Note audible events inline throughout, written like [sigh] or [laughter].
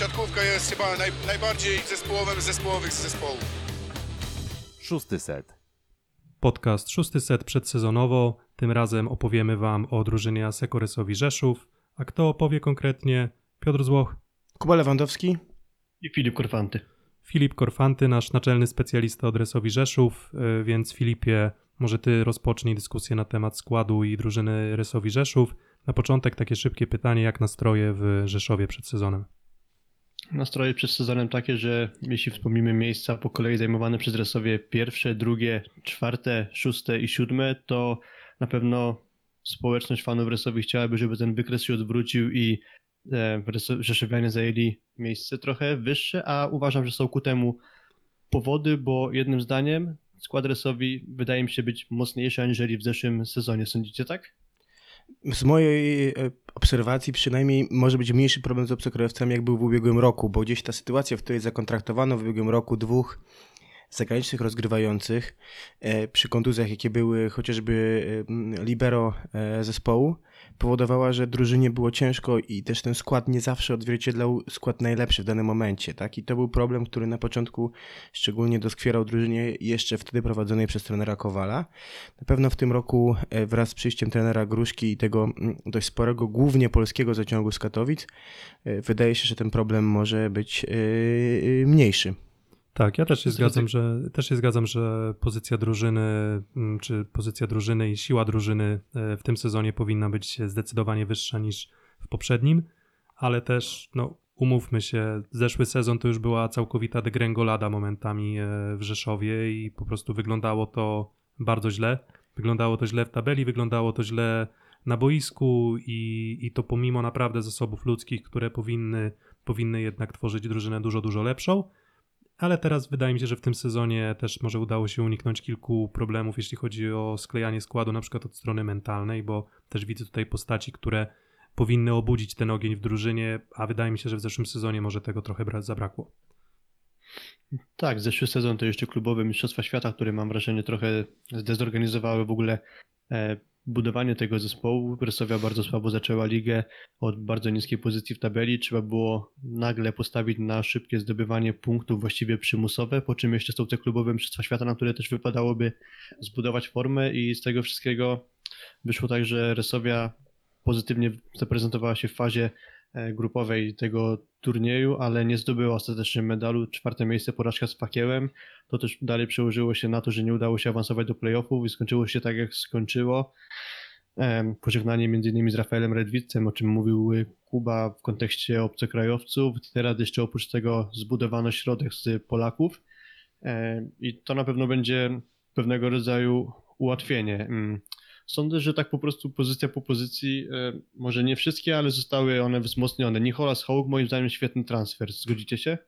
siatkówka jest chyba naj, najbardziej zespołowym z zespołowych zespołów. Szósty set. Podcast szósty set przedsezonowo. Tym razem opowiemy Wam o drużynie Asekoresowi Rzeszów. A kto opowie konkretnie? Piotr Złoch, Kuba Lewandowski. I Filip Korfanty. Filip Korfanty, nasz naczelny specjalista od Resowi Rzeszów, y, więc Filipie, może Ty rozpocznij dyskusję na temat składu i drużyny Resowi Rzeszów. Na początek takie szybkie pytanie, jak nastroje w Rzeszowie przed sezonem? Nastroje przed sezonem takie, że jeśli wspomnimy miejsca po kolei zajmowane przez Resowie pierwsze, drugie, czwarte, szóste i siódme, to na pewno społeczność fanów Resowi chciałaby, żeby ten wykres się odwrócił i e, Rzeszowianie zajęli miejsce trochę wyższe, a uważam, że są ku temu powody, bo jednym zdaniem skład Resowi wydaje mi się być mocniejszy aniżeli w zeszłym sezonie. Sądzicie tak? Z mojej e, obserwacji przynajmniej może być mniejszy problem z obcokrajowcami, jak był w ubiegłym roku, bo gdzieś ta sytuacja, w której zakontraktowano w ubiegłym roku dwóch zagranicznych rozgrywających e, przy kontuzjach, jakie były chociażby e, libero e, zespołu, powodowała, że drużynie było ciężko i też ten skład nie zawsze odzwierciedlał skład najlepszy w danym momencie, tak? I to był problem, który na początku szczególnie doskwierał drużynie jeszcze wtedy prowadzonej przez trenera Kowala. Na pewno w tym roku wraz z przyjściem trenera Gruszki i tego mm, dość sporego, głównie polskiego zaciągu z Katowic, wydaje się, że ten problem może być mniejszy. Tak, ja też się zgadzam, że też się zgadzam, że pozycja drużyny, mm, czy pozycja drużyny i siła drużyny e, w tym sezonie powinna być zdecydowanie wyższa niż w poprzednim, ale też, no, umówmy się, zeszły sezon to już była całkowita degrengolada momentami e, w Rzeszowie i po prostu wyglądało to bardzo źle. Wyglądało to źle w tabeli, wyglądało to źle na boisku i, i to pomimo naprawdę zasobów ludzkich, które powinny, powinny jednak tworzyć drużynę dużo, dużo lepszą. Ale teraz wydaje mi się, że w tym sezonie też może udało się uniknąć kilku problemów, jeśli chodzi o sklejanie składu, na przykład od strony mentalnej, bo też widzę tutaj postaci, które powinny obudzić ten ogień w drużynie, a wydaje mi się, że w zeszłym sezonie może tego trochę bra- zabrakło. Tak, zeszły sezon to jeszcze klubowe Mistrzostwa Świata, które mam wrażenie trochę zdezorganizowały w ogóle e, budowanie tego zespołu. Resowia bardzo słabo zaczęła ligę od bardzo niskiej pozycji w tabeli. Trzeba było nagle postawić na szybkie zdobywanie punktów, właściwie przymusowe, po czym jeszcze są te klubowe Mistrzostwa Świata, na które też wypadałoby zbudować formę i z tego wszystkiego wyszło tak, że Resowia pozytywnie zaprezentowała się w fazie grupowej tego turnieju, ale nie zdobyła ostatecznie medalu. Czwarte miejsce, porażka z Fakiełem. To też dalej przełożyło się na to, że nie udało się awansować do playoffów i skończyło się tak, jak skończyło. Em, Pożegnanie innymi z Rafaelem Redwicem, o czym mówił Kuba w kontekście obcokrajowców. Teraz jeszcze oprócz tego zbudowano środek z Polaków Em, i to na pewno będzie pewnego rodzaju ułatwienie. Sądzę, że tak po prostu pozycja po pozycji, e, może nie wszystkie, ale zostały one wzmocnione. Nicholas Hołk moim zdaniem świetny transfer. Zgodzicie się?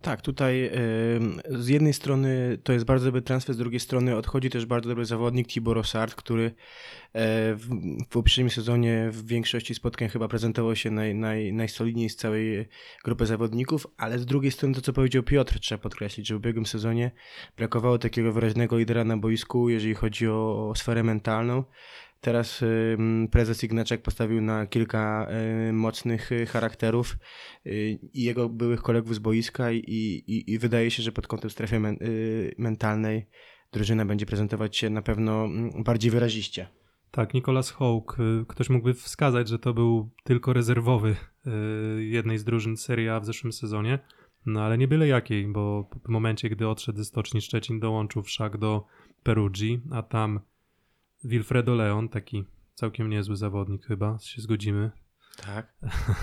Tak, tutaj em, z jednej strony to jest bardzo dobry transfer, z drugiej strony odchodzi też bardzo dobry zawodnik Tibor Rosard, który e, w, w poprzednim sezonie w większości spotkań chyba prezentował się naj, naj, najsolidniej z całej grupy zawodników, ale z drugiej strony to, co powiedział Piotr, trzeba podkreślić, że w ubiegłym sezonie brakowało takiego wyraźnego lidera na boisku, jeżeli chodzi o, o sferę mentalną. Teraz ym, prezes Ignaczek postawił na kilka y, mocnych y, charakterów y, i jego byłych kolegów z boiska i, i, i wydaje się, że pod kątem strefy men, y, mentalnej drużyna będzie prezentować się na pewno bardziej wyraziście. Tak, Nicolas y, Ktoś mógłby wskazać, że to był tylko rezerwowy y, jednej z drużyn Serie A w zeszłym sezonie, no ale nie byle jakiej, bo w momencie, gdy odszedł ze Stoczni Szczecin, dołączył wszak do Perugii, a tam Wilfredo Leon, taki całkiem niezły zawodnik chyba, się zgodzimy. Tak.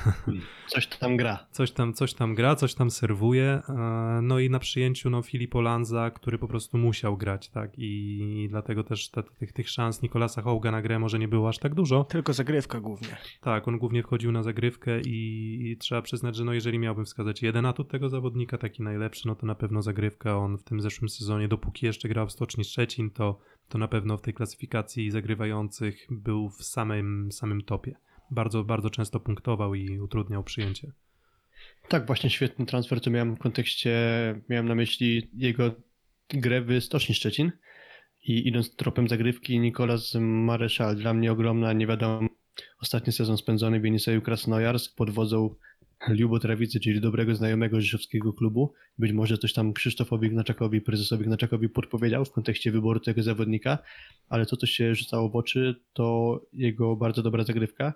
[laughs] Coś tam gra. Coś tam, coś tam gra, coś tam serwuje. e, No i na przyjęciu no, Filipo Lanza, który po prostu musiał grać, tak? I dlatego też te, tych, tych szans Nikolasa Hołga na grę może nie było aż tak dużo. Tylko zagrywka głównie. Tak, on głównie wchodził na zagrywkę i, i trzeba przyznać, że no jeżeli miałbym wskazać jeden atut tego zawodnika, taki najlepszy, no to na pewno zagrywka. On w tym zeszłym sezonie, dopóki jeszcze grał w Stoczni Szczecin, to, to na pewno w tej klasyfikacji zagrywających był w samym, samym topie. Bardzo, bardzo często punktował i utrudniał przyjęcie. Tak, właśnie świetny transfer, to miałem w kontekście, miałem na myśli jego grę w Stoczni Szczecin i idąc tropem zagrywki Nikolas Mareszal, dla mnie ogromna, nie wiadomo, ostatni sezon spędzony w Jeniseju Krasnojarsk pod wodzą Liubo Trawicy, czyli dobrego znajomego rzeszowskiego klubu. Być może coś tam Krzysztofowi Gnaczakowi, prezesowi Gnaczakowi podpowiedział w kontekście wyboru tego zawodnika, ale to, co się rzucało w oczy, to jego bardzo dobra zagrywka.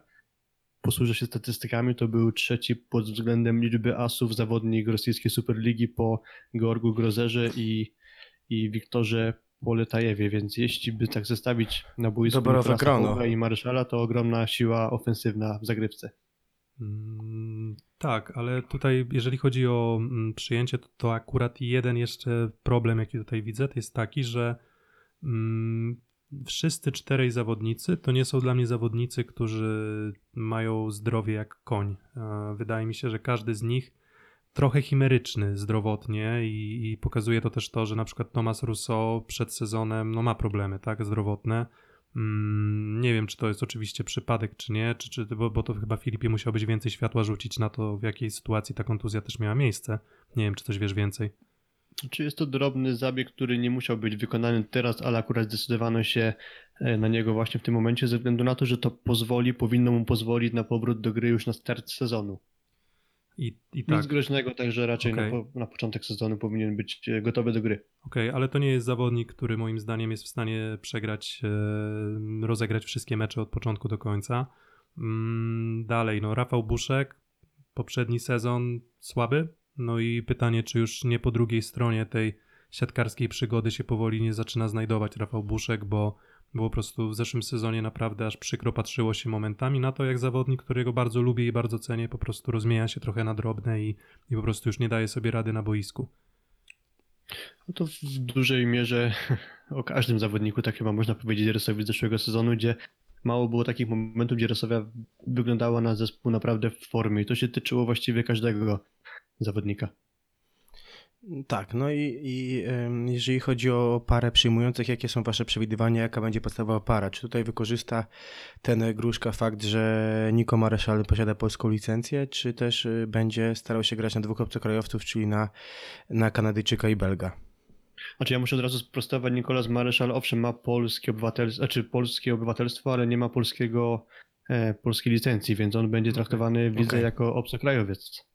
Posłużę się statystykami, to był trzeci pod względem liczby asów zawodnik rosyjskiej Superligi po Georgu Grozerze i, i Wiktorze Poletajewie, więc jeśli by tak zestawić na boisku. Hołka i Marszala, to ogromna siła ofensywna w zagrywce. Mm, Tak, ale tutaj, jeżeli chodzi o mm, przyjęcie, to, to akurat jeden jeszcze problem, jaki tutaj widzę, to jest taki, że mm, wszyscy czterej zawodnicy to nie są dla mnie zawodnicy, którzy mają zdrowie jak koń. Wydaje mi się, że każdy z nich trochę chimeryczny zdrowotnie i, i pokazuje to też to, że na przykład Thomas Rousseau przed sezonem no, ma problemy tak zdrowotne. Mm, nie wiem, czy to jest oczywiście przypadek, czy nie, czy, czy, bo, bo to chyba Filipie musiał być więcej światła rzucić na to, w jakiej sytuacji ta kontuzja też miała miejsce. Nie wiem, czy coś wiesz więcej. Czy jest to drobny zabieg, który nie musiał być wykonany teraz, ale akurat zdecydowano się e, na niego właśnie w tym momencie, ze względu na to, że to pozwoli, powinno mu pozwolić na powrót do gry już na start sezonu. I, i Nic tak, groźnego, także raczej Okej. na, na początek sezonu powinien być e, gotowy do gry. okej, ale to nie jest zawodnik, który moim zdaniem jest w stanie przegrać, e, rozegrać wszystkie mecze od początku do końca. Mm, dalej, no Rafał Buszek, poprzedni sezon słaby, no i pytanie, czy już nie po drugiej stronie tej siatkarskiej przygody się powoli nie zaczyna znajdować Rafał Buszek, bo, po prostu w zeszłym sezonie naprawdę aż przykro patrzyło się momentami na to, jak zawodnik, którego bardzo lubię i bardzo cenię, po prostu rozmija się trochę na drobne i, i po prostu już nie daje sobie rady na boisku. No to w dużej mierze [laughs] o każdym zawodniku, tak chyba można powiedzieć, rysowi z zeszłego sezonu, gdzie mało było takich momentów, gdzie Rosowia wyglądała na zespół naprawdę w formie i to się tyczyło właściwie każdego zawodnika. Tak, no i, i jeżeli chodzi o parę przyjmujących, jakie są wasze przewidywania, jaka będzie podstawowa para? Czy tutaj wykorzysta ten Gruszka fakt, że Niko Mareszal posiada polską licencję, czy też y, będzie starał się grać na dwóch obcokrajowców, czyli na, na Kanadyjczyka i Belga? Znaczy ja muszę od razu sprostować, Nikolas Maryszal owszem ma polskie obywatelstwo, znaczy polskie obywatelstwo, ale nie ma polskiego, e, polskiej licencji, więc on będzie traktowany w lidze okej. jako obcokrajowiec.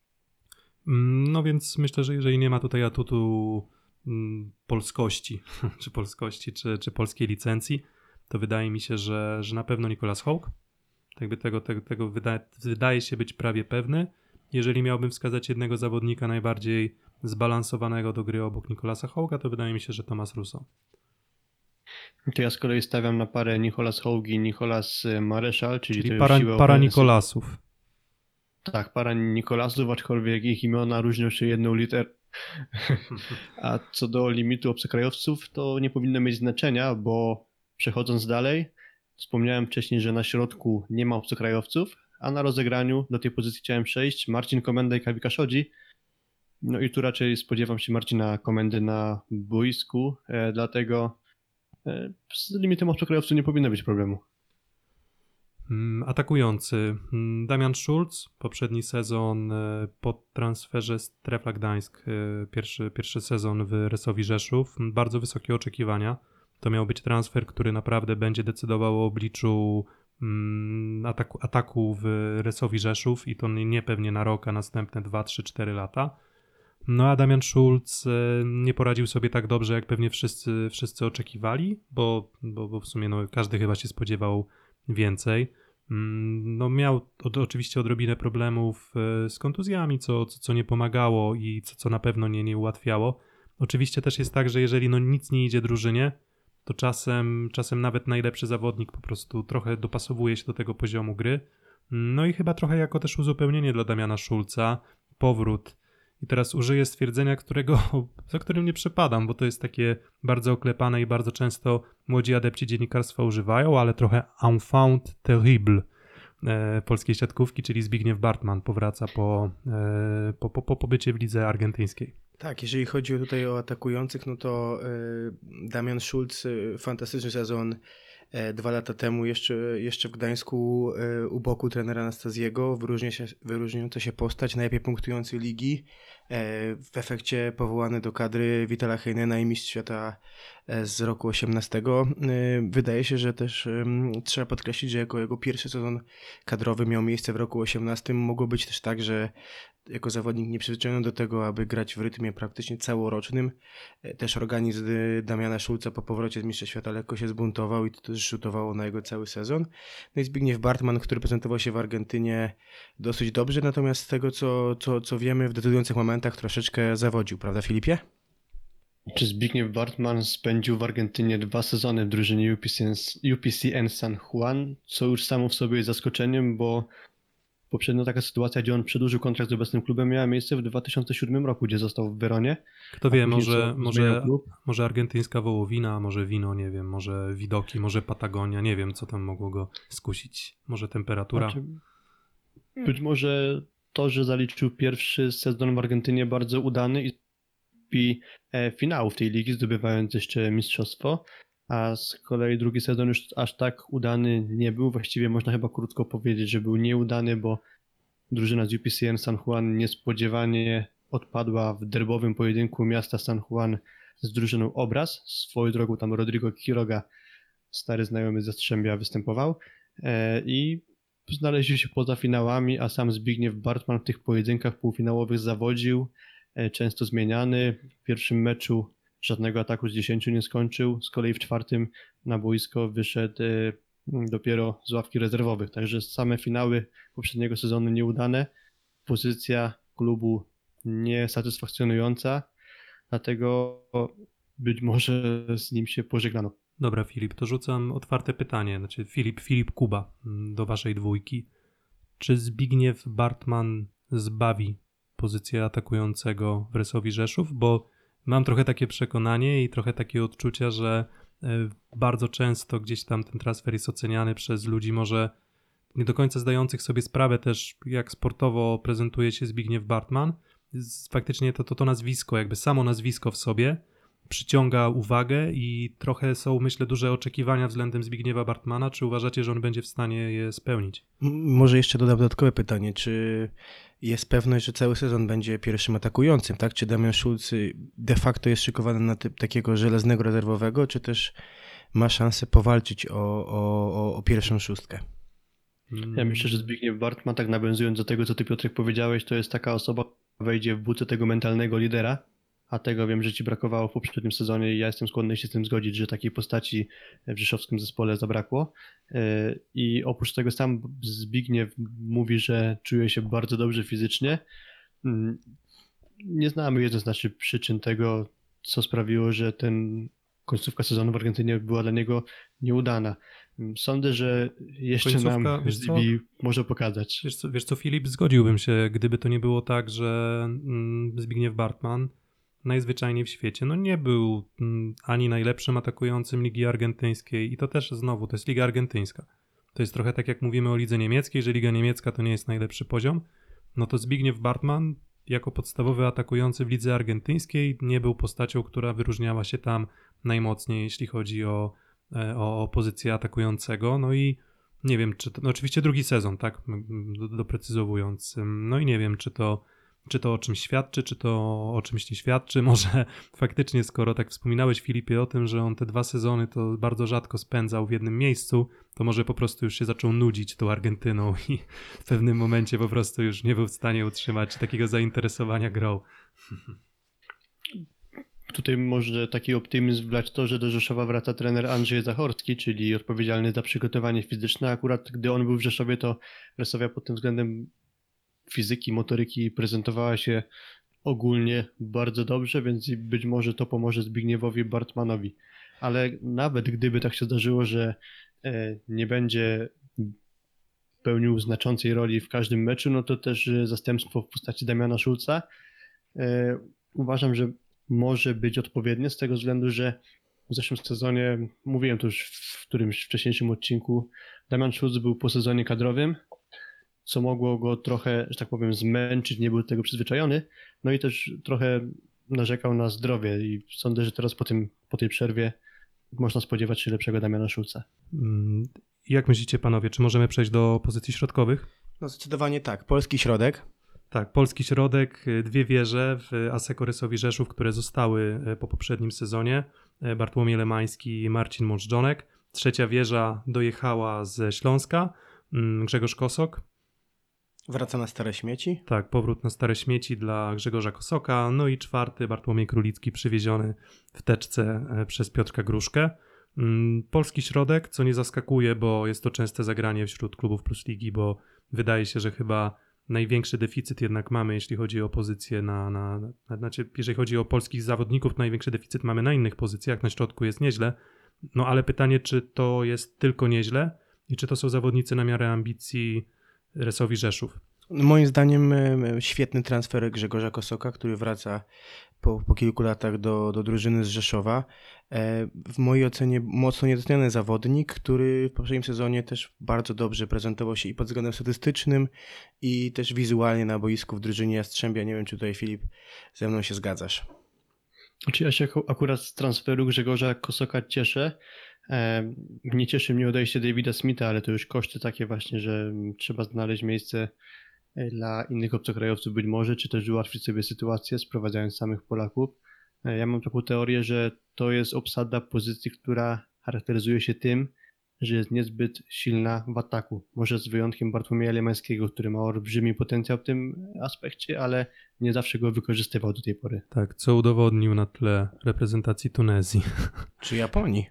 Mm, No więc myślę, że jeżeli nie ma tutaj atutu mm, polskości, [laughs] czy polskości, czy, czy polskiej licencji, to wydaje mi się, że, że na pewno Nicolas Hawk. Jakby tego, tego, tego wydaje, wydaje się być prawie pewny. Jeżeli miałbym wskazać jednego zawodnika najbardziej zbalansowanego do gry obok Nicolasa Hawka, to wydaje mi się, że Thomas Russo. To ja z kolei stawiam na parę Nicholas Hołgi, Nicholas Maryszal, czyli, to Czyli już para, para Nicolasów. Tak, para Nikolasów, aczkolwiek ich imiona różnią się jedną literą. [laughs] A co do limitu obcokrajowców, to nie powinno mieć znaczenia, bo przechodząc dalej, wspomniałem wcześniej, że na środku nie ma obcokrajowców, a na rozegraniu do tej pozycji chciałem przejść Marcin Komenda i Kawika Szodzi. No i tu raczej spodziewam się Marcina Komendy na boisku, e, dlatego e, z limitem obcokrajowców nie powinno być problemu. Mm, Atakujący mm, Damian Schulz, poprzedni sezon e, po transferze z Trefla Gdańsk, e, pierwszy, pierwszy sezon w Resowi Rzeszów, Mm, bardzo wysokie oczekiwania. To miał być transfer, który naprawdę będzie decydował o obliczu ataku, ataku w Resowi Rzeszów i to nie nie pewnie na rok, a następne 2, 3, 4 lata. No a Damian Schulz e, nie poradził sobie tak dobrze, jak pewnie wszyscy, wszyscy oczekiwali, bo, bo, bo w sumie no, każdy chyba się spodziewał więcej. Mm, No miał od, oczywiście odrobinę problemów e, z kontuzjami, co, co, co nie pomagało i co, co na pewno nie, nie ułatwiało. Oczywiście też jest tak, że jeżeli no nic nie idzie drużynie, to czasem, czasem nawet najlepszy zawodnik po prostu trochę dopasowuje się do tego poziomu gry. No i chyba trochę jako też uzupełnienie dla Damiana Szulca, powrót. I teraz użyję stwierdzenia, którego, [laughs] za którym nie przepadam, bo to jest takie bardzo oklepane i bardzo często młodzi adepci dziennikarstwa używają, ale trochę enfant terrible e, polskiej siatkówki, czyli Zbigniew Bartman powraca po, e, po, po, po pobycie w lidze argentyńskiej. Tak, jeżeli chodzi tutaj o atakujących, no to y, Damian Schulz, y, fantastyczny sezon e, dwa lata temu jeszcze, jeszcze w Gdańsku y, u boku trenera Anastazjego, wyróżnia się, wyróżniająca się postać, najlepiej punktujący ligi, e, w efekcie powołany do kadry Witala Heinena i mistrz świata e, z roku 18. E, Wydaje się, że też trzeba podkreślić, że jako jego pierwszy sezon kadrowy miał miejsce w roku 18. Mogło być też tak, że jako zawodnik nieprzyzwyczajony do tego, aby grać w rytmie praktycznie całorocznym, e, też organizm e, Damiana Szulca po powrocie z Mistrza Świata lekko się zbuntował i to też rzutowało na jego cały sezon. No i Zbigniew Bartman, który prezentował się w Argentynie dosyć dobrze, natomiast z tego co, co, co wiemy w decydujących momentach troszeczkę zawodził, prawda Filipie? Czy Zbigniew Bartman spędził w Argentynie dwa sezony w drużynie UPCN, UPCN San Juan, co już samo w sobie jest zaskoczeniem, bo poprzednio taka sytuacja, gdzie on przedłużył kontrakt z obecnym klubem, miała miejsce w 2007 roku, gdzie został w Weronie. Kto wie, może, może, może argentyńska wołowina, może wino, nie wiem, może widoki, może Patagonia, nie wiem, co tam mogło go skusić. Może temperatura. Znaczy, być może to, że zaliczył pierwszy sezon w Argentynie bardzo udany i e, finałów tej ligi, zdobywając jeszcze mistrzostwo, a z kolei drugi sezon już aż tak udany nie był. Właściwie można chyba krótko powiedzieć, że był nieudany, bo drużyna z UPCN San Juan niespodziewanie odpadła w derbowym pojedynku miasta San Juan z drużyną Obraz. Swoją drogą tam Rodrigo Quiroga, stary znajomy ze Strzębia, występował e, i znaleźli się poza finałami, a sam Zbigniew Bartman w tych pojedynkach półfinałowych zawodził, e, często zmieniany. W pierwszym meczu żadnego ataku z 10 nie skończył, z kolei w czwartym na boisko wyszedł e, dopiero z ławki rezerwowych. Także same finały poprzedniego sezonu nieudane, pozycja klubu niesatysfakcjonująca, dlatego być może z nim się pożegnano. Dobra, Filip, to rzucam otwarte pytanie. Znaczy, Filip, Filip Kuba mm, do waszej dwójki. Czy Zbigniew Bartman zbawi pozycję atakującego w Rysowi Rzeszów? Bo mam trochę takie przekonanie i trochę takie odczucia, że e, bardzo często gdzieś tam ten transfer jest oceniany przez ludzi może nie do końca zdających sobie sprawę też, jak sportowo prezentuje się Zbigniew Bartman. Faktycznie to, to to nazwisko, jakby samo nazwisko w sobie przyciąga uwagę i trochę są, myślę, duże oczekiwania względem Zbigniewa Bartmana. Czy uważacie, że on będzie w stanie je spełnić? Może jeszcze dodam dodatkowe pytanie, czy jest pewność, że cały sezon będzie pierwszym atakującym, tak? Czy Damian Schulz de facto jest szykowany na typ takiego żelaznego rezerwowego, czy też ma szansę powalczyć o, o, o, o pierwszą szóstkę? Ja myślę, że Zbigniew Bartman, tak nawiązując do tego, co ty Piotrek powiedziałeś, to jest taka osoba, która wejdzie w buce tego mentalnego lidera, a tego wiem, że ci brakowało w poprzednim sezonie i ja jestem skłonny się z tym zgodzić, że takiej postaci w rzeszowskim zespole zabrakło. Yy, I oprócz tego sam Zbigniew mówi, że czuje się bardzo dobrze fizycznie. Mm, Nie znamy jednoznacznie przyczyn tego, co sprawiło, że ten końcówka sezonu w Argentynie była dla niego nieudana. Mm, Sądzę, że jeszcze Końcówka, nam? ZB może pokazać. Wiesz co, wiesz co, Filip, zgodziłbym się, gdyby to nie było tak, że mm, Zbigniew Bartman najzwyczajniej w świecie, no nie był mm, ani najlepszym atakującym Ligi Argentyńskiej i to też znowu, to jest Liga Argentyńska. To jest trochę tak jak mówimy o lidze niemieckiej, że Liga Niemiecka to nie jest najlepszy poziom, no to Zbigniew Bartman jako podstawowy atakujący w lidze argentyńskiej nie był postacią, która wyróżniała się tam najmocniej, jeśli chodzi o, e, o, o pozycję atakującego, no i nie wiem, czy to, no oczywiście drugi sezon, tak, doprecyzowując. No i nie wiem, czy to, czy to o czymś świadczy, czy to o czymś nie świadczy. [laughs] Może faktycznie, skoro tak wspominałeś, Filipie, o tym, że on te dwa sezony to bardzo rzadko spędzał w jednym miejscu, to może po prostu już się zaczął nudzić tą Argentyną i [laughs] w pewnym momencie po prostu już nie był w stanie utrzymać takiego zainteresowania grą. [laughs] Tutaj może taki optymizm wlać to, że do Rzeszowa wraca trener Andrzej Zachorski, czyli odpowiedzialny za przygotowanie fizyczne. Akurat gdy on był w Rzeszowie, to Resowia pod tym względem fizyki, motoryki prezentowała się ogólnie bardzo dobrze, więc być może to pomoże Zbigniewowi Bartmanowi. Ale nawet gdyby tak się zdarzyło, że e, nie będzie pełnił znaczącej roli w każdym meczu, no to też e, zastępstwo w postaci Damiana Szulca e, uważam, że może być odpowiednie z tego względu, że w zeszłym sezonie, mówiłem to już w którymś wcześniejszym odcinku, Damian Schulz był po sezonie kadrowym, co mogło go trochę, że tak powiem, zmęczyć, nie był do tego przyzwyczajony, no i też trochę narzekał na zdrowie i sądzę, że teraz po, tym, po tej przerwie można spodziewać się lepszego Damiana Szulca. Mm, Jak myślicie, panowie, czy możemy przejść do pozycji środkowych? No zdecydowanie tak. Polski środek. Tak, polski środek, y, dwie wieże w Aseko Rysowi Rzeszów, które zostały y, po poprzednim sezonie. e, Bartłomiej Lemański i Marcin Mążdżonek. Trzecia wieża dojechała ze Śląska, mm, Grzegorz Kosok. Wraca na stare śmieci. Tak, powrót na stare śmieci dla Grzegorza Kosoka. No i czwarty Bartłomiej Królicki przywieziony w teczce e, przez Piotrka Gruszkę. Mm, Polski środek, co nie zaskakuje, bo jest to częste zagranie wśród klubów Plus Ligi, bo wydaje się, że chyba największy deficyt jednak mamy, jeśli chodzi o pozycję na, na, na znaczy, jeżeli chodzi o polskich zawodników, to największy deficyt mamy na innych pozycjach, na środku jest nieźle. No ale pytanie, czy to jest tylko nieźle i czy to są zawodnicy na miarę ambicji Resowi Rzeszów? Moim zdaniem e, świetny transfer Grzegorza Kosoka, który wraca po, po kilku latach do, do drużyny z Rzeszowa. E, W mojej ocenie mocno niedoceniany zawodnik, który w poprzednim sezonie też bardzo dobrze prezentował się i pod względem statystycznym, i też wizualnie na boisku w drużynie Jastrzębia. Nie wiem, czy tutaj Filip ze mną się zgadzasz. Znaczy ja się aku- akurat z transferu Grzegorza Kosoka cieszę. Nie cieszy mnie odejście Davida Smitha, ale to już koszty takie właśnie, że trzeba znaleźć miejsce e, dla innych obcokrajowców być może, czy też ułatwić sobie sytuację, sprowadzając samych Polaków. E, Ja mam taką teorię, że to jest obsada pozycji, która charakteryzuje się tym, że jest niezbyt silna w ataku. Może z wyjątkiem Bartłomieja Lemańskiego, który ma olbrzymi potencjał w tym aspekcie, ale nie zawsze go wykorzystywał do tej pory. Tak, co udowodnił na tle reprezentacji Tunezji, Czy Japonii?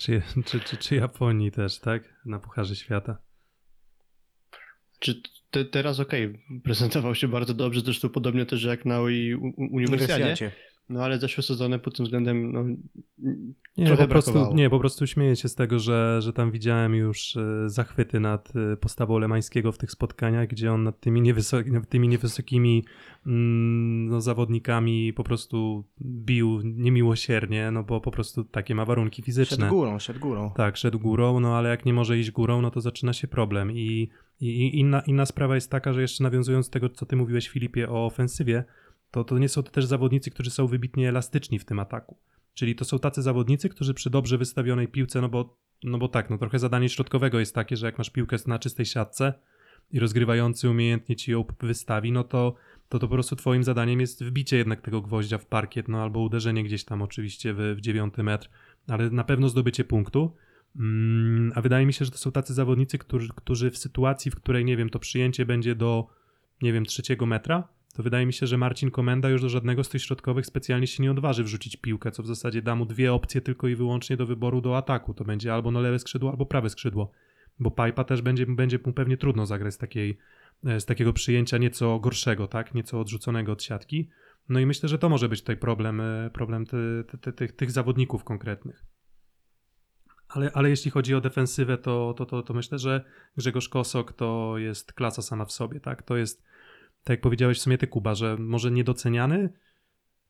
Czy, czy, czy, czy Japonii też, tak? Na Pucharze Świata. Czy te, teraz okej, prezentował się bardzo dobrze, zresztą podobnie też jak na UI u- u- uniwersjacie, no ale zeszłe sezony pod tym względem no, Nie, Trochę po prostu, brakowało. nie, po prostu śmieję się z tego, że, że tam widziałem już e, zachwyty nad e, postawą Lemańskiego w tych spotkaniach, gdzie on nad tymi, niewyso- nad tymi niewysokimi mm, no, zawodnikami po prostu bił niemiłosiernie, no bo po prostu takie ma warunki Szedł fizyczne. górą, szedł górą. Tak, szedł górą, no ale jak nie może iść górą, no to zaczyna się problem. I, i, i inna, inna sprawa jest taka, że jeszcze nawiązując do tego, co ty mówiłeś, Filipie, o ofensywie, to, to nie są to też zawodnicy, którzy są wybitnie elastyczni w tym ataku. Czyli to są tacy zawodnicy, którzy przy dobrze wystawionej piłce, no bo, no bo tak, no trochę zadanie środkowego jest takie, że jak masz piłkę na czystej siatce i rozgrywający umiejętnie ci ją wystawi, no to, to to po prostu twoim zadaniem jest wbicie jednak tego gwoździa w parkiet, no albo uderzenie gdzieś tam oczywiście w, w dziewiąty metr, ale na pewno zdobycie punktu. Mm, a wydaje mi się, że to są tacy zawodnicy, którzy, którzy w sytuacji, w której, nie wiem, to przyjęcie będzie do, nie wiem, trzeciego metra, to wydaje mi się, że Marcin Komenda już do żadnego z tych środkowych specjalnie się nie odważy wrzucić piłkę, co w zasadzie da mu dwie opcje tylko i wyłącznie do wyboru do ataku. To będzie albo na lewe skrzydło, albo prawe skrzydło. Bo Pipa też będzie, będzie mu pewnie trudno zagrać z, takiej, e, z takiego przyjęcia nieco gorszego, tak? Nieco odrzuconego od siatki. No i myślę, że to może być tutaj problem, e, problem ty, ty, ty, tych, tych zawodników konkretnych. Ale, ale jeśli chodzi o defensywę, to, to, to, to myślę, że Grzegorz Kosok to jest klasa sama w sobie, tak? To jest, tak jak powiedziałeś w sumie ty, Kuba, że może niedoceniany.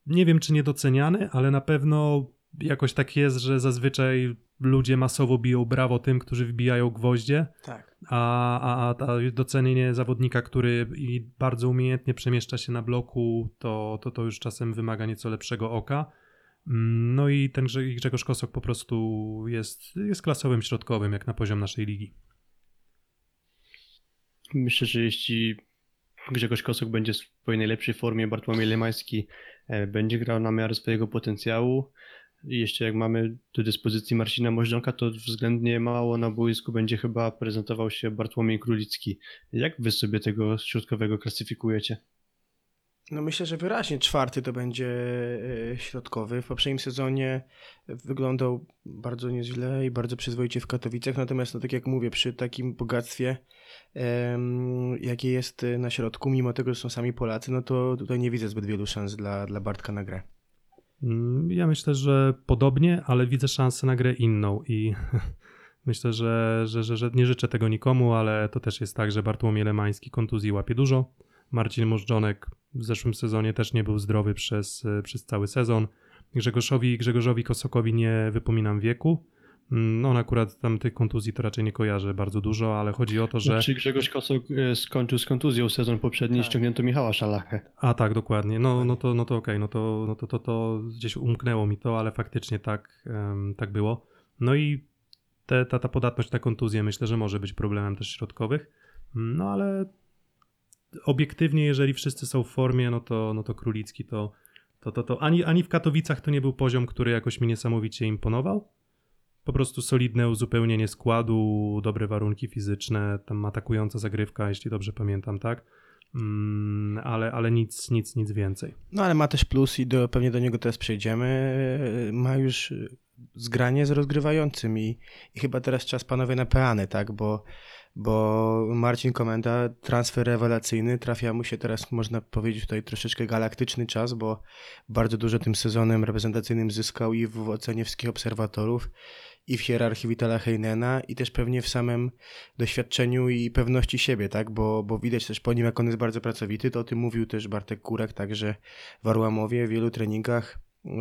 Nie wiem, czy niedoceniany, ale na pewno jakoś tak jest, że zazwyczaj ludzie masowo biją brawo tym, którzy wbijają gwoździe, Tak. a, a, a docenienie zawodnika, który i bardzo umiejętnie przemieszcza się na bloku, to, to, to już czasem wymaga nieco lepszego oka. Mm, No i ten Grze- Grzegorz Kosok po prostu jest, jest klasowym środkowym, jak na poziom naszej ligi. Myślę, że jeśli Grzegorz Kosok będzie w swojej najlepszej formie, Bartłomiej Lemański e, będzie grał na miarę swojego potencjału. I jeszcze jak mamy do dyspozycji Marcina Możdżonka, to względnie mało na boisku będzie chyba prezentował się Bartłomiej Królicki. Jak wy sobie tego środkowego klasyfikujecie? No myślę, że wyraźnie czwarty to będzie e, środkowy. W poprzednim sezonie wyglądał bardzo nieźle i bardzo przyzwoicie w Katowicach, natomiast no tak jak mówię, przy takim bogactwie, jakie jest e, na środku, mimo tego, że są sami Polacy, no to tutaj nie widzę zbyt wielu szans dla, dla Bartka na grę. Mm, Ja myślę, że podobnie, ale widzę szansę na grę inną i [laughs] myślę, że, że, że, że nie życzę tego nikomu, ale to też jest tak, że Bartłomiej Lemański kontuzji łapie dużo. Marcin Możdżonek w zeszłym sezonie też nie był zdrowy przez, przez cały sezon. Grzegorzowi, Grzegorzowi Kosokowi nie wypominam wieku. Mm, On akurat tam tych kontuzji to raczej nie kojarzy bardzo dużo, ale chodzi o to, że... Czy Grzegorz Kosok e, skończył z kontuzją sezon poprzedni i Tak. ściągnięto Michała Szalachę? A tak, dokładnie. No, no to, no to okej, no, to, no to, to, to gdzieś umknęło mi to, ale faktycznie tak, em, tak było. No i te, ta, ta podatność na kontuzję myślę, że może być problemem też środkowych. No ale obiektywnie, jeżeli wszyscy są w formie, no to, no to Królicki to, To, to, to ani, ani w Katowicach to nie był poziom, który jakoś mi niesamowicie imponował. Po prostu solidne uzupełnienie składu, dobre warunki fizyczne, tam atakująca zagrywka, jeśli dobrze pamiętam, tak? Mm, ale, ale nic, nic, nic więcej. No ale ma też plus i do, pewnie do niego teraz przejdziemy. Ma już zgranie z rozgrywającym i, i chyba teraz czas panowie na peany, tak? Bo, bo Marcin Komenda, transfer rewelacyjny, trafia mu się teraz, można powiedzieć, tutaj troszeczkę galaktyczny czas, bo bardzo dużo tym sezonem reprezentacyjnym zyskał i w ocenie wszystkich obserwatorów, i w hierarchii Witala Heinena, i też pewnie w samym doświadczeniu i pewności siebie, tak? Bo, bo widać też po nim, jak on jest bardzo pracowity, to o tym mówił też Bartek Kurek, także w Arłamowie, w wielu treningach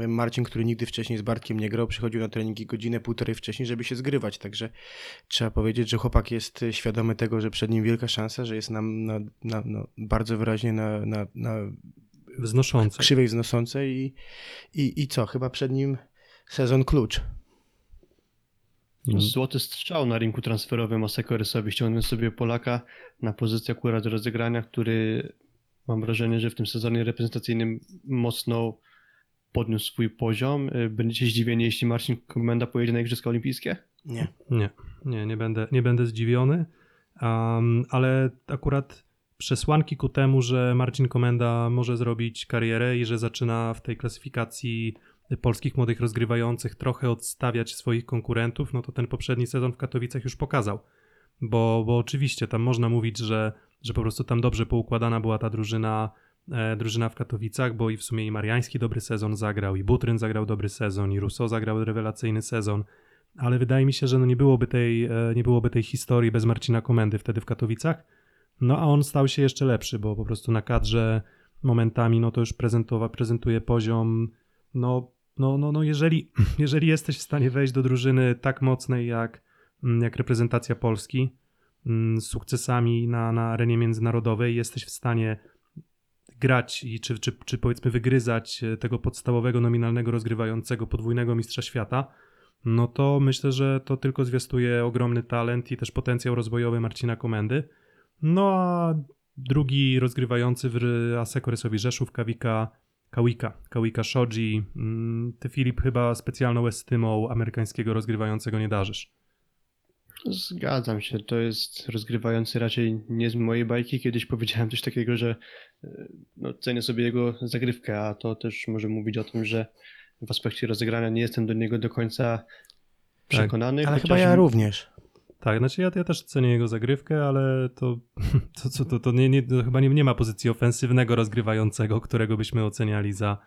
Marcin, który nigdy wcześniej z Bartkiem nie grał, przychodził na treningi godzinę, półtorej wcześniej, żeby się zgrywać. Także trzeba powiedzieć, że chłopak jest świadomy tego, że przed nim wielka szansa, że jest nam na, na, no, bardzo wyraźnie na, na, na Wznoszące. krzywej wznoszącej i, i, i co? Chyba przed nim sezon klucz. Mm. Złoty strzał na rynku transferowym Asekorysowi. Ściągnął sobie Polaka na pozycję akurat rozegrania, który mam wrażenie, że w tym sezonie reprezentacyjnym mocno podniósł swój poziom. Y, Będziecie zdziwieni, jeśli Marcin Komenda pojedzie na Igrzyska Olimpijskie? Nie. Nie, nie, nie będę, nie będę zdziwiony, um, ale akurat przesłanki ku temu, że Marcin Komenda może zrobić karierę i że zaczyna w tej klasyfikacji polskich młodych rozgrywających trochę odstawiać swoich konkurentów, no to ten poprzedni sezon w Katowicach już pokazał. Bo, bo oczywiście tam można mówić, że, że po prostu tam dobrze poukładana była ta drużyna, e, drużyna w Katowicach, bo i w sumie i Mariański dobry sezon zagrał, i Butryn zagrał dobry sezon, i Rousseau zagrał rewelacyjny sezon ale wydaje mi się, że no nie, byłoby tej, e, nie byłoby tej historii bez Marcina Komendy wtedy w Katowicach. No a on stał się jeszcze lepszy, bo po prostu na kadrze momentami no to już prezentowa, prezentuje poziom, no, no, no, no jeżeli, [clears throat] jeżeli jesteś w stanie wejść do drużyny tak mocnej jak, mm, jak reprezentacja Polski, mm, z sukcesami na, na arenie międzynarodowej, jesteś w stanie grać i czy, czy, czy powiedzmy wygryzać e, tego podstawowego nominalnego rozgrywającego podwójnego mistrza świata, no to myślę, że to tylko zwiastuje ogromny talent i też potencjał rozwojowy Marcina Komendy. No a drugi rozgrywający w Aseko Rysowi Rzeszów, Kawika, Kawika, Kawika Shoji. mm, Ty Filip chyba specjalną estymą amerykańskiego rozgrywającego nie darzysz. Zgadzam się, to jest rozgrywający raczej nie z mojej bajki. Kiedyś powiedziałem coś takiego, że e, no, cenię sobie jego zagrywkę, a to też może mówić o tym, że w aspekcie rozegrania nie jestem do niego do końca przekonany. Ale chociaż chyba ja również. Tak, znaczy ja, ja też cenię jego zagrywkę, ale to, [laughs] to, to, to, to, nie, nie, to chyba nie, nie ma pozycji ofensywnego rozgrywającego, którego byśmy oceniali za,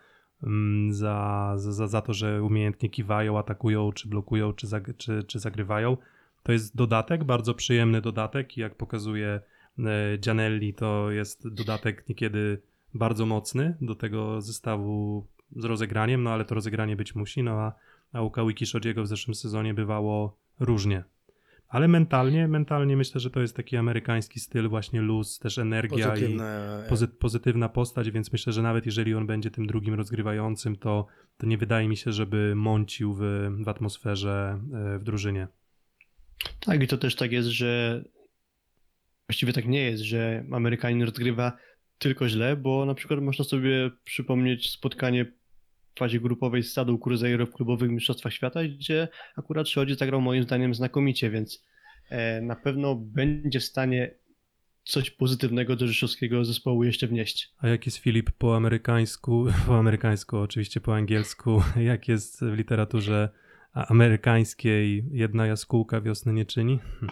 mm, za, za, za to, że umiejętnie kiwają, atakują, czy blokują, czy, czy, czy zagrywają. To jest dodatek, bardzo przyjemny dodatek i jak pokazuje e, Gianelli, to jest dodatek niekiedy bardzo mocny do tego zestawu z rozegraniem, no ale to rozegranie być musi, no a, a u Kawiki w zeszłym sezonie bywało różnie. Ale mentalnie, mentalnie myślę, że to jest taki amerykański styl, właśnie luz, też energia Pozytywna, i pozy pozytywna postać, więc myślę, że nawet jeżeli on będzie tym drugim rozgrywającym, to, to nie wydaje mi się, żeby mącił w, w atmosferze e, w drużynie. Tak, i to też tak jest, że właściwie tak nie jest, że Amerykanin rozgrywa tylko źle, bo na przykład można sobie przypomnieć spotkanie w fazie grupowej z Sadą Cruzeiro w klubowych mistrzostwach świata, gdzie akurat Szodzi zagrał moim zdaniem znakomicie, więc e, na pewno będzie w stanie coś pozytywnego do rzeszowskiego zespołu jeszcze wnieść. A jak jest Filip po amerykańsku, [laughs] po amerykańsku, oczywiście po angielsku, [laughs] jak jest w literaturze a- amerykańskiej jedna jaskółka wiosny nie czyni? [laughs]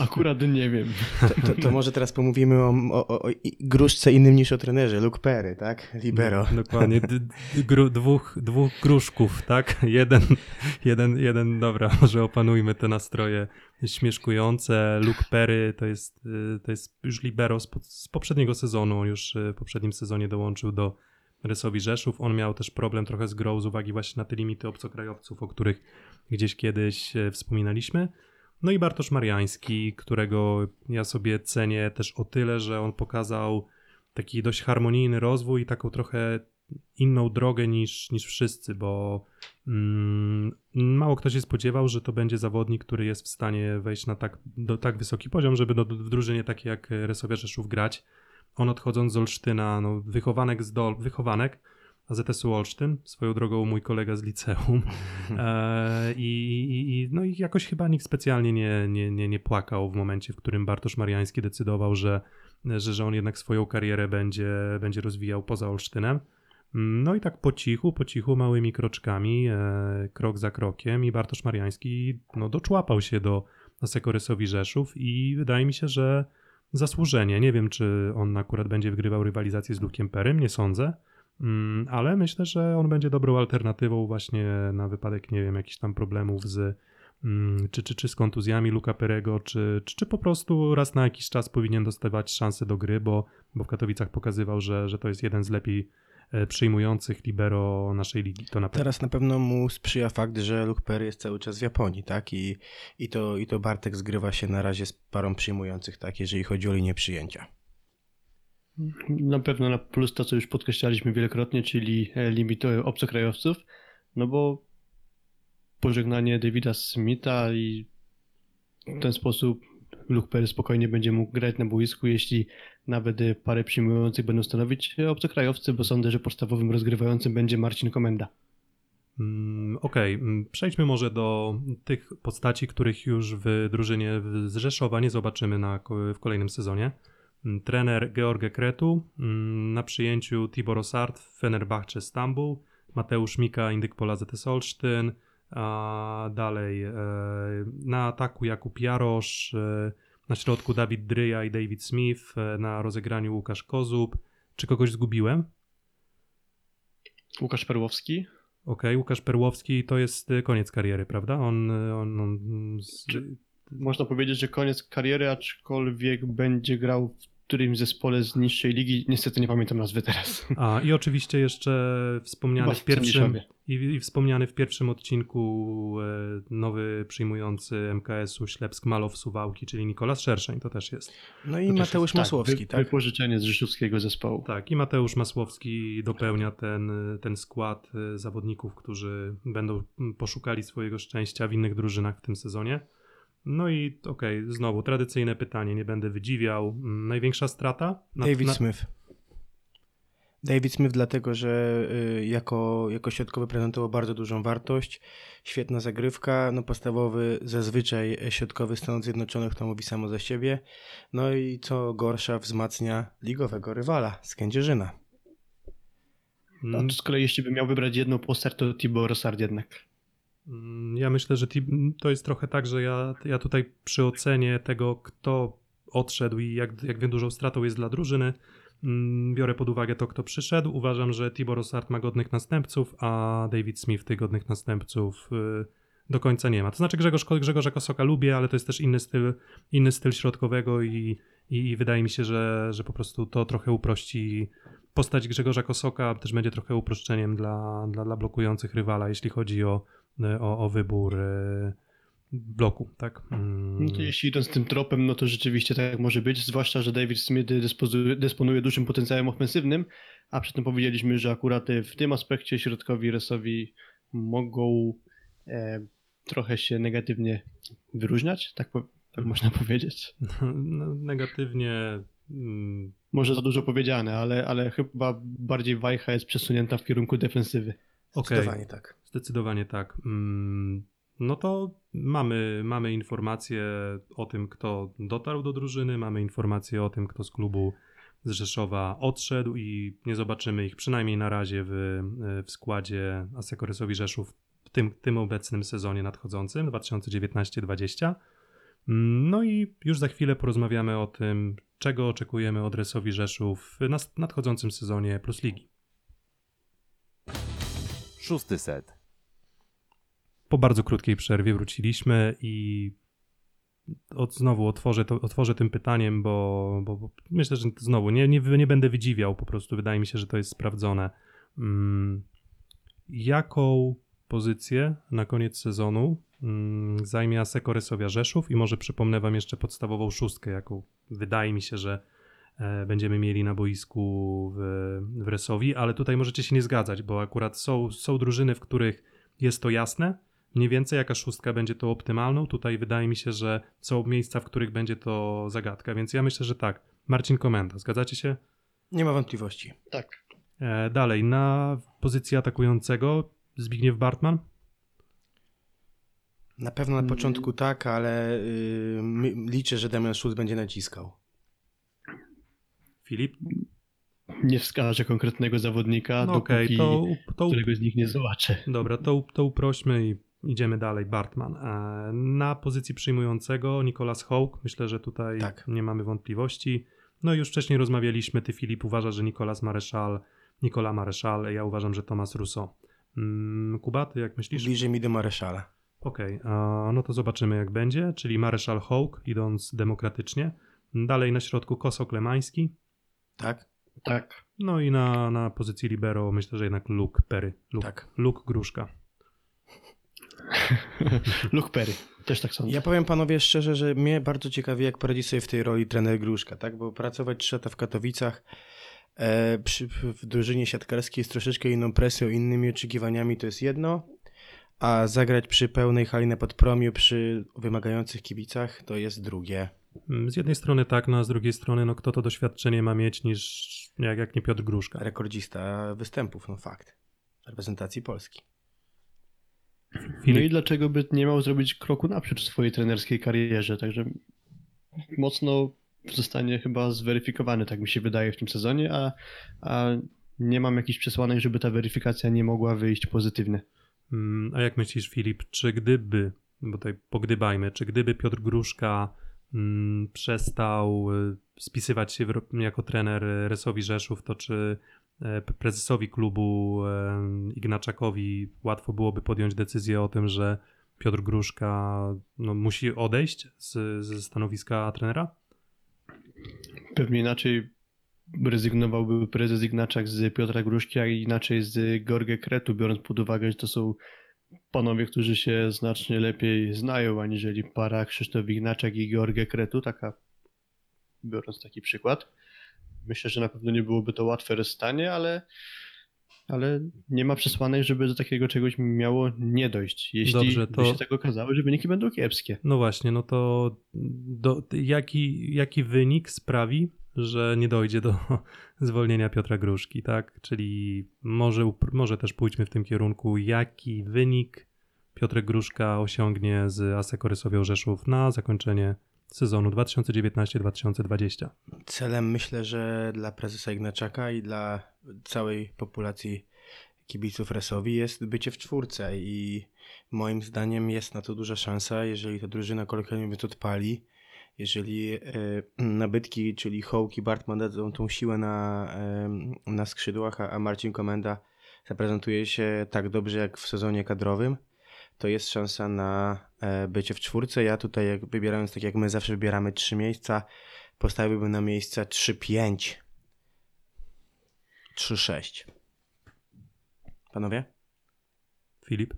Akurat nie wiem. To, to, to może teraz pomówimy o, o, o, gruszce innym niż o trenerze. Luke Perry, tak? Libero. Dokładnie. D- d- gru, dwóch, dwóch gruszków, tak? Jeden, jeden, jeden, dobra, [laughs] może opanujmy te nastroje śmieszkujące. Luke Perry to jest, y, to jest już libero z, po- z poprzedniego sezonu. On już y, w poprzednim sezonie dołączył do Rysowi Rzeszów. On miał też problem trochę z grą z uwagi właśnie na te limity obcokrajowców, o których gdzieś kiedyś e, wspominaliśmy. No i Bartosz Mariański, którego ja sobie cenię też o tyle, że on pokazał taki dość harmonijny rozwój i taką trochę inną drogę niż, niż wszyscy, bo mm, mało kto się spodziewał, że to będzie zawodnik, który jest w stanie wejść na tak, do, tak wysoki poziom, żeby do, do, w drużynie takiej jak Resowia Rzeszów grać. On odchodząc z Olsztyna, no, wychowanek z Dol, wychowanek AZS-u Olsztyn, swoją drogą mój kolega z liceum. [laughs] E, i, i, no i jakoś chyba nikt specjalnie nie, nie, nie, nie płakał w momencie, w którym Bartosz Mariański decydował, że, że, że on jednak swoją karierę będzie, będzie rozwijał poza Olsztynem. No i tak po cichu, po cichu, małymi kroczkami, e, krok za krokiem i Bartosz Mariański no, doczłapał się do Sekorysowi Rzeszów i wydaje mi się, że zasłużenie. Nie wiem, czy on akurat będzie wygrywał rywalizację z Lukiem Perym, nie sądzę, mm, ale myślę, że on będzie dobrą alternatywą właśnie na wypadek, nie wiem, jakichś tam problemów z mm, czy, czy, czy z kontuzjami Luka Perego, czy, czy, czy po prostu raz na jakiś czas powinien dostawać szansę do gry, bo, bo w Katowicach pokazywał, że, że to jest jeden z lepiej przyjmujących libero naszej ligi. To na pewno. Teraz na pewno mu sprzyja fakt, że Luke Perry jest cały czas w Japonii, tak? I, i, to, I to Bartek zgrywa się na razie z parą przyjmujących, tak? Jeżeli chodzi o linię przyjęcia. Na pewno na plus to, co już podkreślaliśmy wielokrotnie, czyli e, limit e, obcokrajowców, no bo pożegnanie Davida Smitha i w ten sposób Luke Perry spokojnie będzie mógł grać na boisku, jeśli nawet e, parę przyjmujących będą stanowić obcokrajowcy, bo sądzę, że podstawowym rozgrywającym będzie Marcin Komenda. Mm, Okej, mm, przejdźmy może do tych postaci, których już w drużynie z Rzeszowa nie zobaczymy na, w kolejnym sezonie. Mm, Trener George Kretu, na przyjęciu Tibor Osart w Fenerbahce Stambuł, Mateusz Mika, Indyk Pola ZS Olsztyn, a dalej e, na ataku Jakub Jarosz, e, na środku Dawid Dryja i David Smith, e, na rozegraniu Łukasz Kozub. Czy kogoś zgubiłem? Łukasz Perłowski. Okej, Łukasz Perłowski to jest koniec kariery, prawda? On, on, on Można powiedzieć, że koniec kariery, aczkolwiek będzie grał w którymś zespole z niższej ligi. Niestety nie pamiętam nazwy teraz. a i oczywiście jeszcze wspomniany Chyba w pierwszym i, i wspomniany w pierwszym odcinku e, nowy przyjmujący MKS-u Ślepsk Malow Suwałki, czyli Nikolas Szerszeń, to też jest. No i Mateusz jest, tak, Masłowski, wy, tak? Wypożyczenie z rzeszowskiego zespołu. Tak, i Mateusz Masłowski dopełnia ten, ten skład e, zawodników, którzy będą poszukali swojego szczęścia w innych drużynach w tym sezonie. No i okej, znowu tradycyjne pytanie, nie będę wydziwiał. Mm, Największa strata? Na- David na- Smith. David Smith dlatego, że y, jako, jako środkowy prezentował bardzo dużą wartość, świetna zagrywka, no podstawowy zazwyczaj środkowy Stanów Zjednoczonych to mówi samo za siebie, no i co gorsza wzmacnia ligowego rywala z Kędzierzyna. Mm, A z kolei jeśli bym miał wybrać jedną postać, to Tibor Rosard jednak. Mm, Ja myślę, że ti- to jest trochę tak, że ja, ja tutaj przy ocenie tego, kto odszedł i jak, jak dużą stratą jest dla drużyny, mm, biorę pod uwagę to, kto przyszedł. Uważam, że Tibor Osart ma godnych następców, a David Smith tych godnych następców y, do końca nie ma. To znaczy Grzegorz, Grzegorza Kosoka lubię, ale to jest też inny styl, inny styl środkowego i, i, i wydaje mi się, że, że po prostu to trochę uprości postać Grzegorza Kosoka, też będzie trochę uproszczeniem dla, dla, dla blokujących rywala, jeśli chodzi o, o, o wybór e, bloku, tak? No to jeśli idąc tym tropem, no to rzeczywiście tak może być, zwłaszcza, że David Smith dyspozu- dysponuje dużym potencjałem ofensywnym, a przy tym powiedzieliśmy, że akurat w tym aspekcie środkowi Resowi mogą e, trochę się negatywnie wyróżniać, tak, po- tak można [laughs] powiedzieć. no, negatywnie. mm, Może za dużo powiedziane, ale, ale chyba bardziej wajcha jest przesunięta w kierunku defensywy. Okej, Zdecydowanie tak. zdecydowanie tak. Mm, No to mamy, mamy informacje o tym, kto dotarł do drużyny, mamy informacje o tym, kto z klubu z Rzeszowa odszedł i nie zobaczymy ich przynajmniej na razie w, w składzie Asekorysowi Rzeszów w tym, tym obecnym sezonie nadchodzącym 2019-20. No i już za chwilę porozmawiamy o tym, czego oczekujemy od Resowi Rzeszów w nadchodzącym sezonie Plus Ligi. Szósty set. Po bardzo krótkiej przerwie wróciliśmy i od, znowu otworzę, to, otworzę tym pytaniem, bo, bo, bo myślę, że znowu nie, nie, nie będę wydziwiał, po prostu wydaje mi się, że to jest sprawdzone. Mm, jaką pozycję na koniec sezonu mm, zajmie Aseko Rysowia Rzeszów i może przypomnę wam jeszcze podstawową szóstkę, jaką wydaje mi się, że będziemy mieli na boisku w, w Resowi, ale tutaj możecie się nie zgadzać, bo akurat są, są drużyny, w których jest to jasne, mniej więcej jaka szóstka będzie to optymalną. Tutaj wydaje mi się, że są miejsca, w których będzie to zagadka, więc ja myślę, że tak. Marcin Komenda, zgadzacie się? Nie ma wątpliwości. Tak. E, dalej, na pozycji atakującego Zbigniew Bartman. Na pewno na Mm. początku tak, ale yy, my- liczę, że Damian Schulz będzie naciskał. Filip? Nie wskażę konkretnego zawodnika, No okej, dopóki to, to, którego z nich nie zobaczę. dobra, to, to uprośmy i idziemy dalej. Bartman. E, na pozycji przyjmującego Nicolas Hołk. Myślę, że tutaj Tak. nie mamy wątpliwości. No i już wcześniej rozmawialiśmy, ty Filip uważa, że Nicolas Mareszal, Nicolas Mareszal, ja uważam, że Thomas Rousseau. Mm, Kuba, ty jak myślisz? Bliżej mi do Mareszala. Okej, a no to zobaczymy jak będzie, czyli Mareszal Hołk, idąc demokratycznie. Dalej na środku Koso Klemański. Tak? Tak. No i na, na pozycji libero myślę, że jednak Luke Perry. Luke, Tak. Luke Gruszka. [laughs] Luke Perry. Też tak sądzę. Ja powiem panowie szczerze, że mnie bardzo ciekawi, jak poradzi sobie w tej roli trener Gruszka, tak? Bo pracować trzy lata w Katowicach e, przy, w drużynie siatkarskiej z troszeczkę inną presją, innymi oczekiwaniami to jest jedno, a zagrać przy pełnej hali na podpromiu, przy wymagających kibicach to jest drugie. Mm, Z jednej strony tak, no a z drugiej strony, no kto to doświadczenie ma mieć niż jak, jak nie Piotr Gruszka. Rekordzista występów, no fakt. Reprezentacji Polski. No Filip, i dlaczego by nie miał zrobić kroku naprzód w swojej trenerskiej karierze? Także mocno zostanie chyba zweryfikowany, tak mi się wydaje, w tym sezonie, a, a nie mam jakichś przesłanek, żeby ta weryfikacja nie mogła wyjść pozytywnie. mm, a jak myślisz Filip, czy gdyby, bo tutaj pogdybajmy, czy gdyby Piotr Gruszka przestał y, spisywać się jako trener Resowi Rzeszów, to czy e, prezesowi klubu e, Ignaczakowi łatwo byłoby podjąć decyzję o tym, że Piotr Gruszka no, musi odejść z, ze stanowiska trenera? Pewnie inaczej rezygnowałby prezes Ignaczak z Piotra Gruszki, a inaczej z Gorge Kretu, biorąc pod uwagę, że to są panowie, którzy się znacznie lepiej znają, aniżeli para Krzysztof Ignaczak i George Kretu, taka biorąc taki przykład. Myślę, że na pewno nie byłoby to łatwe rozstanie, ale, ale nie ma przesłanek, żeby do takiego czegoś miało nie dojść. Jeśli Dobrze, by to- się tak okazało, że wyniki będą kiepskie. No właśnie, no to do, jaki, jaki wynik sprawi, że nie dojdzie do [laughs] zwolnienia Piotra Gruszki, tak? Czyli może, może też pójdźmy w tym kierunku, jaki wynik Piotrek Gruszka osiągnie z Aseko Rysowią Rzeszów na zakończenie sezonu 2019-2020. Celem myślę, że dla prezesa Ignaczaka i dla całej populacji kibiców Resowi jest bycie w czwórce i moim zdaniem jest na to duża szansa, jeżeli ta drużyna kolokwialnie mówiąc odpali, jeżeli e, nabytki, czyli Hołk i Bartman dadzą tą siłę na, na skrzydłach, a, Marcin Komenda zaprezentuje się tak dobrze jak w sezonie kadrowym, to jest szansa na e, bycie w czwórce. Ja tutaj jak wybierając tak jak my zawsze wybieramy trzy miejsca, postawiłbym na miejsca 3-5. 3-6. Panowie? Filip?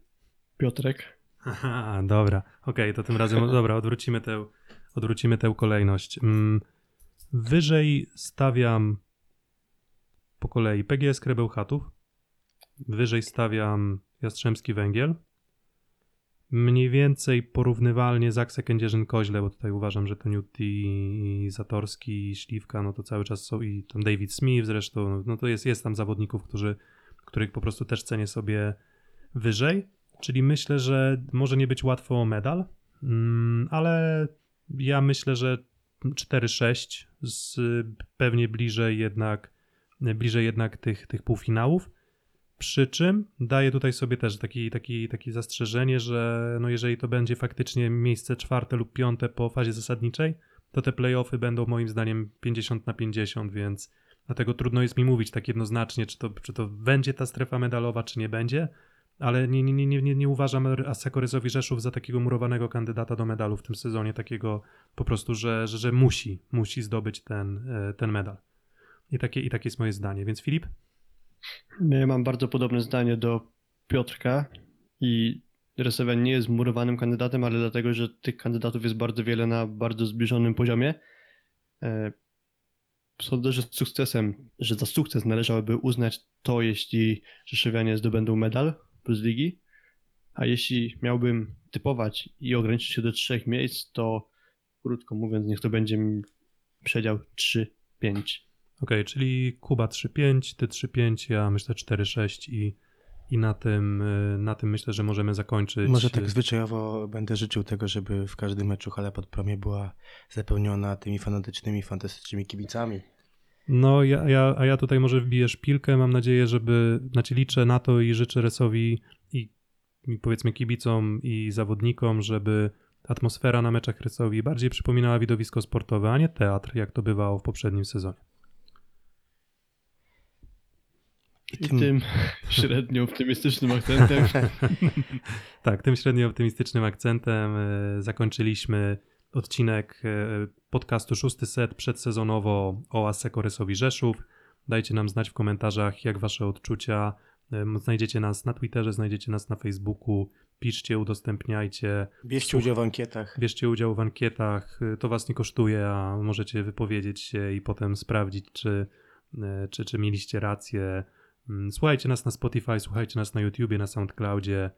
Piotrek? Aha, dobra. Okej, to tym razem, dobra, odwrócimy tę, odwrócimy tę kolejność. Mm, wyżej stawiam po kolei PGS Krebełchatów. Wyżej stawiam Jastrzębski Węgiel. Mniej więcej porównywalnie Zakse Kędzierzyn-Koźle, bo tutaj uważam, że to Newt i Zatorski i Śliwka, no to cały czas są i tam David Smith zresztą, no to jest, jest tam zawodników, którzy, których po prostu też cenię sobie wyżej. Czyli myślę, że może nie być łatwo o medal, mm, ale ja myślę, że 4-6 z pewnie bliżej jednak bliżej jednak tych, tych półfinałów. Przy czym daję tutaj sobie też taki, taki, taki zastrzeżenie, że no jeżeli to będzie faktycznie miejsce czwarte lub piąte po fazie zasadniczej, to te playoffy będą moim zdaniem 50 na 50, więc dlatego trudno jest mi mówić tak jednoznacznie, czy to, czy to będzie ta strefa medalowa, czy nie będzie ale nie, nie, nie, nie, nie uważam Aseko Ryzowi Rzeszów za takiego murowanego kandydata do medalu w tym sezonie, takiego po prostu, że, że, że musi, musi zdobyć ten, e, ten medal. I takie, I takie jest moje zdanie. Więc Filip? Ja mam bardzo podobne zdanie do Piotrka i Resowia nie jest murowanym kandydatem, ale dlatego, że tych kandydatów jest bardzo wiele na bardzo zbliżonym poziomie. E, Sądzę, że z sukcesem, że za sukces należałoby uznać to, jeśli Rzeszowianie zdobędą medal plus ligi, a jeśli miałbym typować i ograniczyć się do trzech miejsc, to krótko mówiąc, niech to będzie przedział 3-5. Okej, czyli Kuba 3-5, ty 3-5, ja myślę 4-6 i, i na, tym, y, na tym myślę, że możemy zakończyć. Może tak zwyczajowo będę życzył tego, żeby w każdym meczu hala pod promie była zapełniona tymi fanatycznymi, fantastycznymi kibicami. No, ja, ja, a ja tutaj może wbiję szpilkę. Mam nadzieję, żeby. Znaczy, liczę na to i życzę Resowi i, i powiedzmy kibicom i zawodnikom, żeby atmosfera na meczach Resowi bardziej przypominała widowisko sportowe, a nie teatr, jak to bywało w poprzednim sezonie. I tym [laughs] średnio optymistycznym akcentem [laughs] Tak, tym średnio optymistycznym akcentem e, zakończyliśmy odcinek e, podcastu Szósty Set przedsezonowo o Asseco Resowi Rzeszów. Dajcie nam znać w komentarzach, jak wasze odczucia. E, Znajdziecie nas na Twitterze, znajdziecie nas na Facebooku. Piszcie, udostępniajcie. Bierzcie udział w ankietach. Bierzcie udział w ankietach, y, to was nie kosztuje, a możecie wypowiedzieć się i potem sprawdzić, czy, czy, czy mieliście rację. Mm, Słuchajcie nas na Spotify, słuchajcie nas na YouTubie, na SoundCloudzie.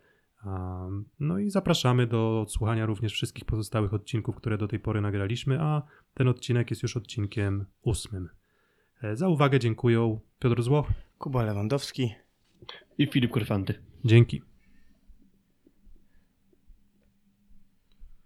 No i zapraszamy do odsłuchania również wszystkich pozostałych odcinków, które do tej pory nagraliśmy, a ten odcinek jest już odcinkiem ósmym. E, Za uwagę dziękuję. Piotr Złoch, Kuba Lewandowski. i Filip Korfanty. dzięki.